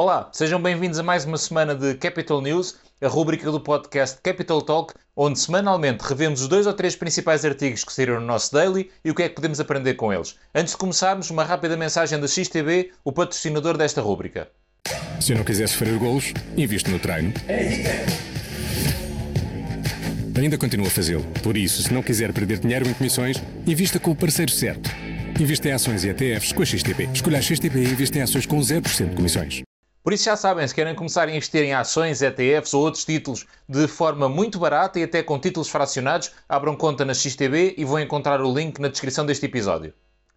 Olá, sejam bem-vindos a mais uma semana de Capital News, a rúbrica do podcast Capital Talk, onde semanalmente revemos os dois ou três principais artigos que saíram no nosso daily e o que é que podemos aprender com eles. Antes de começarmos, uma rápida mensagem da XTB, o patrocinador desta rúbrica. Se não quiser sofrer golos, investe no treino. Ainda continua a fazê-lo. Por isso, se não quiser perder dinheiro em comissões, invista com o parceiro certo. Invista em ações e ETFs com a XTP. Escolha a XTP e invista em ações com 0% de comissões. Por isso já sabem, se querem começar a investir em ações, ETFs ou outros títulos de forma muito barata e até com títulos fracionados, abram conta na XTB e vão encontrar o link na descrição deste episódio.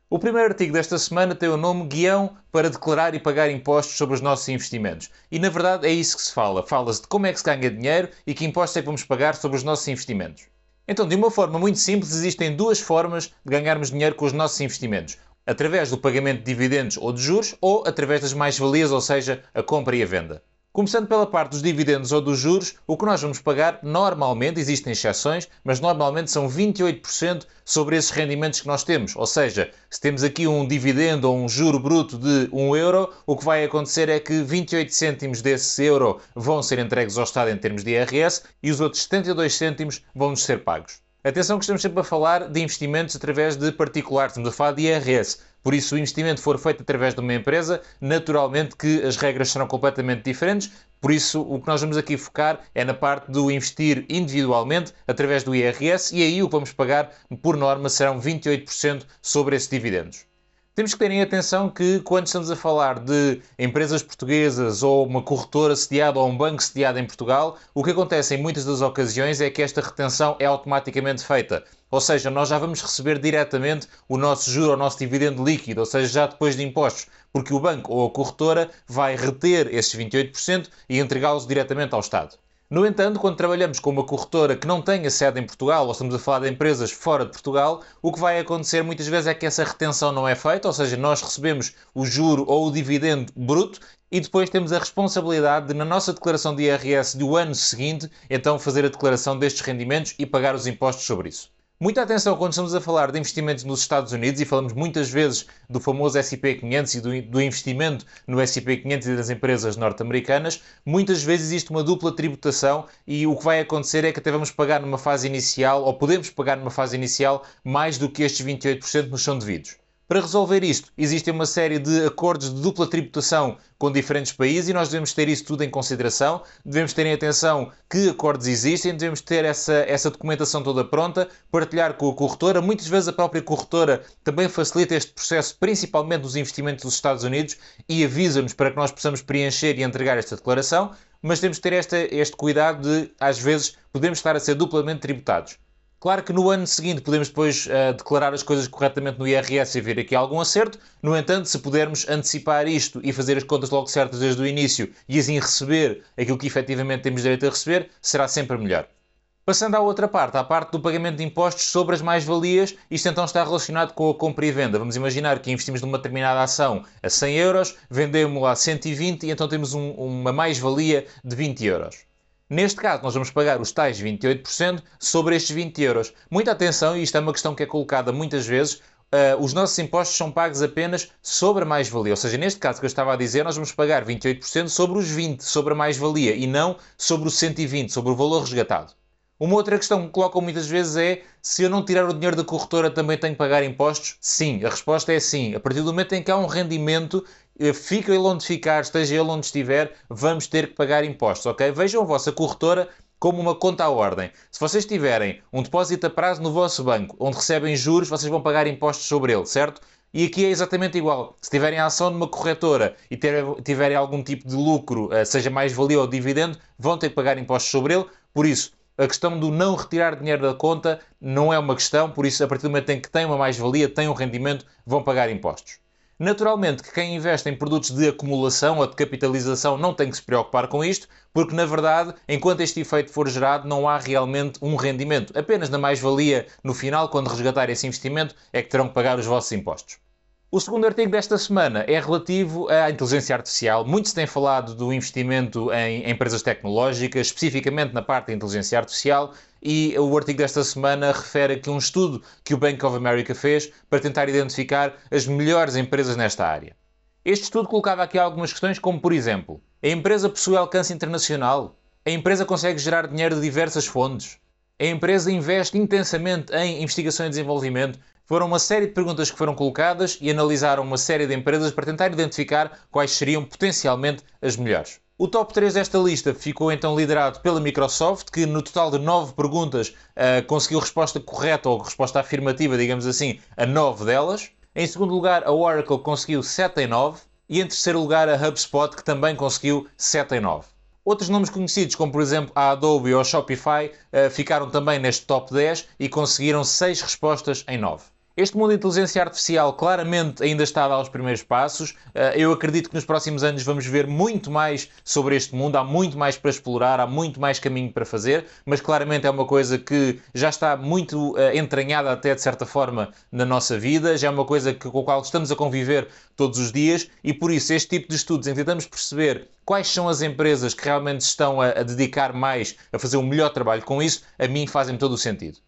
O primeiro artigo desta semana tem o nome Guião para declarar e pagar impostos sobre os nossos investimentos. E na verdade é isso que se fala. Fala-se de como é que se ganha dinheiro e que impostos é que vamos pagar sobre os nossos investimentos. Então, de uma forma muito simples, existem duas formas de ganharmos dinheiro com os nossos investimentos através do pagamento de dividendos ou de juros ou através das mais-valias, ou seja, a compra e a venda. Começando pela parte dos dividendos ou dos juros, o que nós vamos pagar normalmente, existem exceções, mas normalmente são 28% sobre esses rendimentos que nós temos. Ou seja, se temos aqui um dividendo ou um juro bruto de 1 euro, o que vai acontecer é que 28 cêntimos desse euro vão ser entregues ao Estado em termos de IRS e os outros 72 cêntimos vão nos ser pagos. Atenção que estamos sempre a falar de investimentos através de particulares, estamos a falar de IRS. Por isso, se o investimento for feito através de uma empresa, naturalmente que as regras serão completamente diferentes. Por isso, o que nós vamos aqui focar é na parte do investir individualmente através do IRS e aí o que vamos pagar, por norma, serão 28% sobre esses dividendos. Temos que terem atenção que, quando estamos a falar de empresas portuguesas ou uma corretora sediada ou um banco sediado em Portugal, o que acontece em muitas das ocasiões é que esta retenção é automaticamente feita. Ou seja, nós já vamos receber diretamente o nosso juro o nosso dividendo líquido, ou seja, já depois de impostos, porque o banco ou a corretora vai reter esses 28% e entregá-los diretamente ao Estado. No entanto, quando trabalhamos com uma corretora que não tenha sede em Portugal, ou estamos a falar de empresas fora de Portugal, o que vai acontecer muitas vezes é que essa retenção não é feita, ou seja, nós recebemos o juro ou o dividendo bruto e depois temos a responsabilidade de, na nossa declaração de IRS do ano seguinte, então fazer a declaração destes rendimentos e pagar os impostos sobre isso. Muita atenção quando estamos a falar de investimentos nos Estados Unidos e falamos muitas vezes do famoso SP500 e do, do investimento no SP500 e das empresas norte-americanas. Muitas vezes existe uma dupla tributação e o que vai acontecer é que até vamos pagar numa fase inicial, ou podemos pagar numa fase inicial, mais do que estes 28% nos são devidos. Para resolver isto, existe uma série de acordos de dupla tributação com diferentes países e nós devemos ter isso tudo em consideração. Devemos ter em atenção que acordos existem, devemos ter essa, essa documentação toda pronta, partilhar com a corretora. Muitas vezes a própria corretora também facilita este processo, principalmente dos investimentos dos Estados Unidos, e avisa-nos para que nós possamos preencher e entregar esta declaração. Mas temos que ter este cuidado de, às vezes, podemos estar a ser duplamente tributados. Claro que no ano seguinte podemos depois uh, declarar as coisas corretamente no IRS e ver aqui algum acerto. No entanto, se pudermos antecipar isto e fazer as contas logo certas desde o início e assim receber aquilo que efetivamente temos direito a receber, será sempre melhor. Passando à outra parte, à parte do pagamento de impostos sobre as mais-valias, isto então está relacionado com a compra e venda. Vamos imaginar que investimos numa determinada ação a 100 euros, vendemos-la a 120 e então temos um, uma mais-valia de 20 euros. Neste caso, nós vamos pagar os tais 28% sobre estes 20 euros. Muita atenção, e isto é uma questão que é colocada muitas vezes, Uh, os nossos impostos são pagos apenas sobre a mais-valia. Ou seja, neste caso que eu estava a dizer, nós vamos pagar 28% sobre os 20%, sobre a mais-valia, e não sobre os 120%, sobre o valor resgatado. Uma outra questão que colocam muitas vezes é se eu não tirar o dinheiro da corretora também tenho que pagar impostos? Sim, a resposta é sim. A partir do momento em que há um rendimento fica ele onde ficar, esteja ele onde estiver, vamos ter que pagar impostos, ok? Vejam a vossa corretora como uma conta à ordem. Se vocês tiverem um depósito a prazo no vosso banco, onde recebem juros, vocês vão pagar impostos sobre ele, certo? E aqui é exatamente igual. Se tiverem a ação numa corretora e tiverem algum tipo de lucro, eh, seja mais valia ou dividendo, vão ter que pagar impostos sobre ele. Por isso, a questão do não retirar dinheiro da conta não é uma questão, por isso, a partir do momento em que tem uma mais-valia, tem um rendimento, vão pagar impostos. Naturalmente que quem investe em produtos de acumulação ou de capitalização não tem que se preocupar com isto, porque na verdade, enquanto este efeito for gerado, não há realmente um rendimento. Apenas na mais-valia, no final, quando resgatar esse investimento, é que terão que pagar os vossos impostos. O segundo artigo desta semana é relativo à inteligência artificial. Muito se tem falado do investimento em empresas tecnológicas, especificamente na parte da inteligência artificial, e o artigo desta semana refere aqui um estudo que o Bank of America fez para tentar identificar as melhores empresas nesta área. Este estudo colocava aqui algumas questões, como por exemplo: a empresa possui alcance internacional? A empresa consegue gerar dinheiro de diversas fontes? A empresa investe intensamente em investigação e desenvolvimento? Foram uma série de perguntas que foram colocadas e analisaram uma série de empresas para tentar identificar quais seriam potencialmente as melhores. O top 3 desta lista ficou então liderado pela Microsoft, que no total de 9 perguntas uh, conseguiu resposta correta ou resposta afirmativa, digamos assim, a 9 delas. Em segundo lugar, a Oracle conseguiu 7 em 9. E em terceiro lugar, a HubSpot, que também conseguiu 7 em 9. Outros nomes conhecidos, como por exemplo a Adobe ou a Shopify, uh, ficaram também neste top 10 e conseguiram 6 respostas em 9. Este mundo de inteligência artificial claramente ainda está a dar os primeiros passos. Eh, eu acredito que nos próximos anos vamos ver muito mais sobre este mundo. Há muito mais para explorar, há muito mais caminho para fazer, mas claramente é uma coisa que já está muito eh, entranhada, até de certa forma, na nossa vida. Já é uma coisa com a qual estamos a conviver todos os dias e por isso este tipo de estudos em que tentamos perceber quais são as empresas que realmente estão a, a dedicar mais a fazer um melhor trabalho com isso, a mim fazem todo o sentido.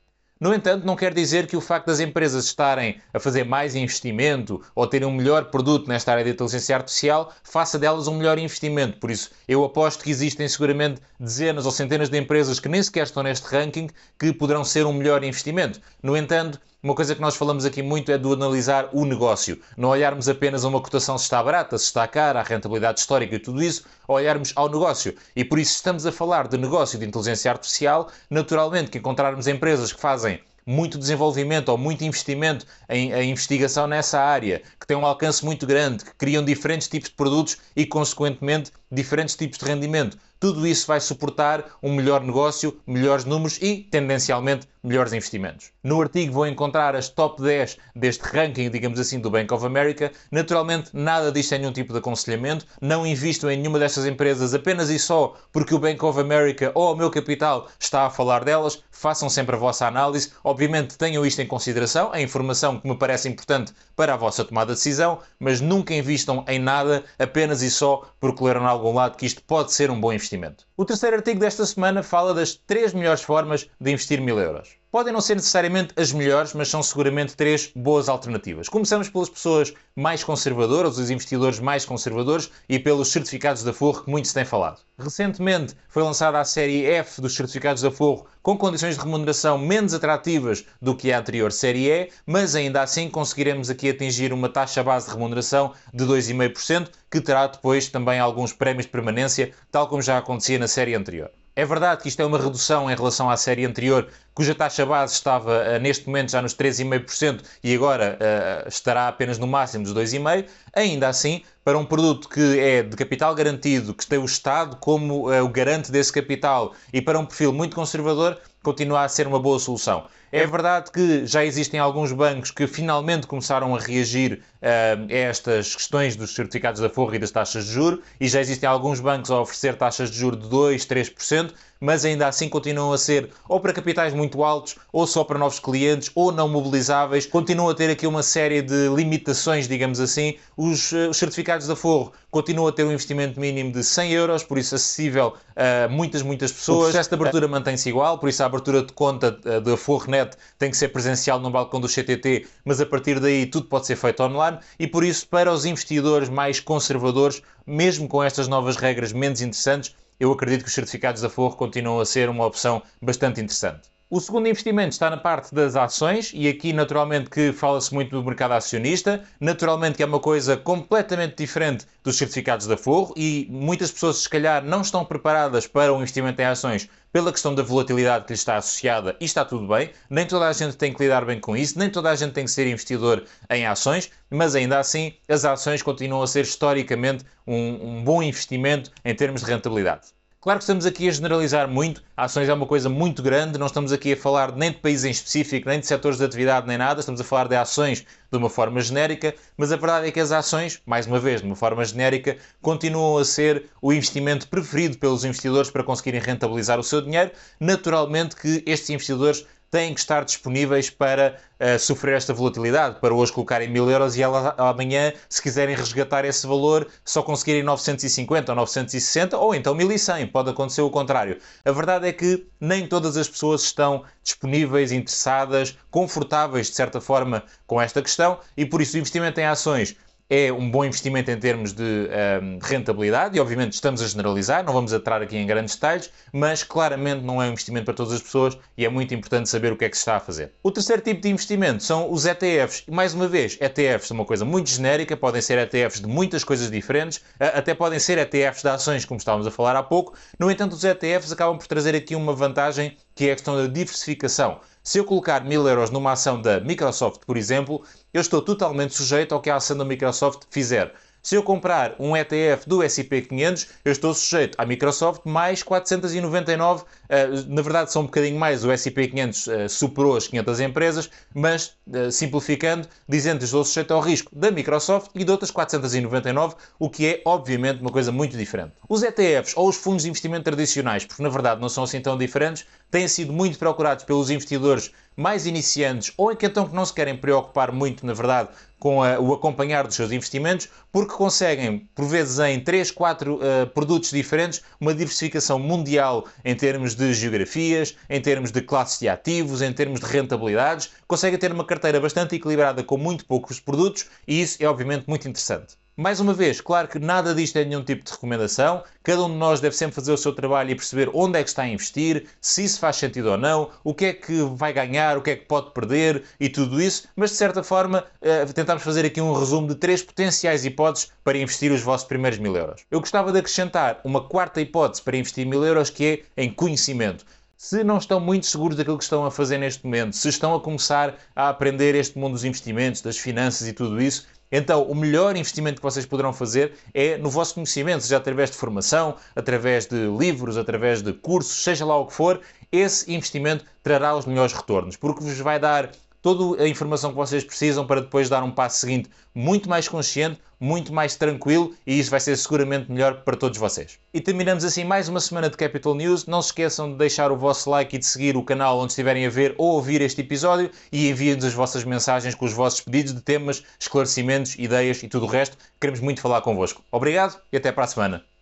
No entanto, não quer dizer que o facto das empresas estarem a fazer mais investimento ou terem um melhor produto nesta área de inteligência artificial faça delas um melhor investimento. Por isso, eu aposto que existem seguramente dezenas ou centenas de empresas que nem sequer estão neste ranking que poderão ser um melhor investimento. No entanto, uma coisa que nós falamos aqui muito é do analisar o negócio. Não olharmos apenas a uma cotação se está barata, se está cara, a rentabilidade histórica e tudo isso, olharmos ao negócio. E por isso estamos a falar de negócio de inteligência artificial, naturalmente que encontrarmos empresas que fazem muito desenvolvimento ou muito investimento em, em, investigação nessa área, que têm um alcance muito grande, que criam diferentes tipos de produtos e, consequentemente, diferentes tipos de rendimento. Tudo isso vai suportar um melhor negócio, melhores números e, tendencialmente, melhores investimentos. No artigo vou encontrar as top 10 deste ranking, digamos assim, do Bank of America. Naturalmente, nada disto é nenhum tipo de aconselhamento. Não invisto em nenhuma destas empresas apenas e só porque o Bank of America ou o meu capital está a falar delas. Façam sempre a vossa análise. Obviamente, tenham isto em consideração, a informação que me parece importante para a vossa tomada de decisão, mas nunca invistam em nada apenas e só porque leram algum lado que isto pode ser um bom investimento. O terceiro artigo desta semana fala das três melhores formas de investir mil euros. Podem não ser necessariamente as melhores, mas são seguramente três boas alternativas. Começamos pelas pessoas mais conservadoras, os investidores mais conservadores e pelos certificados da Forro que muito se tem falado. Recentemente foi lançada a série F dos certificados da Forro com condições de remuneração menos atrativas do que a anterior série E, mas ainda assim conseguiremos aqui atingir uma taxa base de remuneração de 2,5%, que terá depois também alguns prémios de permanência, tal como já acontecia na série anterior. É verdade que isto é uma redução em relação à série anterior, cuja taxa base estava uh, neste momento já nos 3,5% e agora uh, estará apenas no máximo dos 2,5%. Ainda assim, para um produto que é de capital garantido, que tem o Estado como uh, o garante desse capital e para um perfil muito conservador, continua a ser uma boa solução. É verdade que já existem alguns bancos que finalmente começaram a reagir uh, a estas questões dos certificados da forra e das taxas de juro e já existem alguns bancos a oferecer taxas de juro de 2, 3%, mas ainda assim continuam a ser ou para capitais muito altos, ou só para novos clientes, ou não mobilizáveis. Continuam a ter aqui uma série de limitações, digamos assim. Os, uh, os certificados da Forro continuam a ter um investimento mínimo de 100 euros, por isso acessível a muitas, muitas pessoas. O processo de abertura mantém-se igual, por isso a abertura de conta uh, da Forronet tem que ser presencial no balcão do CTT, mas a partir daí tudo pode ser feito online e por isso para os investidores mais conservadores, mesmo com estas novas regras menos interessantes, eu acredito que os certificados da Forro continuam a ser uma opção bastante interessante. O segundo investimento está na parte das ações e aqui naturalmente que fala-se muito do mercado acionista, naturalmente que é uma coisa completamente diferente dos certificados da Forro e muitas pessoas se calhar não estão preparadas para o investimento em ações pela questão da volatilidade que lhe está associada e está tudo bem, nem toda a gente tem que lidar bem com isso, nem toda a gente tem que ser investidor em ações, mas ainda assim as ações continuam a ser historicamente um, um bom investimento em termos de rentabilidade. Claro que estamos aqui a generalizar muito, ações é uma coisa muito grande, não estamos aqui a falar nem de países em específico, nem de setores de atividade, nem nada, estamos a falar de ações de uma forma genérica, mas a verdade é que as ações, mais uma vez, de uma forma genérica, continuam a ser o investimento preferido pelos investidores para conseguirem rentabilizar o seu dinheiro. Naturalmente que estes investidores têm que estar disponíveis para uh, sofrer esta volatilidade, para hoje colocarem 1000 euros e amanhã, se quiserem resgatar esse valor, só conseguirem 950 ou 960 ou então 1100. Pode acontecer o contrário. A verdade é que nem todas as pessoas estão disponíveis, interessadas, confortáveis de certa forma com esta questão e por isso o investimento em ações é um bom investimento em termos de um, rentabilidade e, obviamente, estamos a generalizar, não vamos entrar aqui em grandes detalhes, mas claramente não é um investimento para todas as pessoas e é muito importante saber o que é que se está a fazer. O terceiro tipo de investimento são os ETFs. E, mais uma vez, ETFs são uma coisa muito genérica, podem ser ETFs de muitas coisas diferentes, até podem ser ETFs de ações, como estávamos a falar há pouco. No entanto, os ETFs acabam por trazer aqui uma vantagem que é a questão da diversificação. Se eu colocar mil euros numa ação da Microsoft, por exemplo, eu estou totalmente sujeito ao que a ação da Microsoft fizer. Se eu comprar um ETF do S&P 500, eu estou sujeito à Microsoft mais 499, uh, eh, na verdade são um bocadinho mais, o S&P 500 uh, superou as 500 empresas, mas uh, simplificando, dizendo que estou sujeito ao risco da Microsoft e de outras 499, o que é obviamente uma coisa muito diferente. Os ETFs ou os fundos de investimento tradicionais, porque na verdade não são assim tão diferentes, têm sido muito procurados pelos investidores mais iniciantes ou em que então que não se querem preocupar muito, na verdade, com a, o acompanhar dos seus investimentos, porque conseguem, por vezes em 3, 4 uh, produtos diferentes, uma diversificação mundial em termos de geografias, em termos de classes de ativos, em termos de rentabilidades, conseguem ter uma carteira bastante equilibrada com muito poucos produtos e isso é obviamente muito interessante. Mais uma vez, claro que nada disto é nenhum tipo de recomendação. Cada um de nós deve sempre fazer o seu trabalho e perceber onde é que está a investir, se isso faz sentido ou não, o que é que vai ganhar, o que é que pode perder e tudo isso. Mas de certa forma, uh, tentamos fazer aqui um resumo de três potenciais hipóteses para investir os vossos primeiros mil euros. Eu gostava de acrescentar uma quarta hipótese para investir mil euros que é em conhecimento se não estão muito seguros daquilo que estão a fazer neste momento, se estão a começar a aprender este mundo dos investimentos, das finanças e tudo isso, então, o melhor investimento que vocês poderão fazer é no vosso conhecimento, seja através de formação, através de livros, através de cursos, seja lá o que for, esse investimento trará os melhores retornos, porque vos vai dar toda a informação que vocês precisam para depois dar um passo seguinte muito mais consciente, muito mais tranquilo e isso vai ser seguramente melhor para todos vocês. E terminamos assim mais uma semana de Capital News. Não se esqueçam de deixar o vosso like e de seguir o canal onde estiverem a ver ou ouvir este episódio e enviem-nos as vossas mensagens com os vossos pedidos de temas, esclarecimentos, ideias e tudo o resto. Queremos muito falar convosco. Obrigado e até para a semana.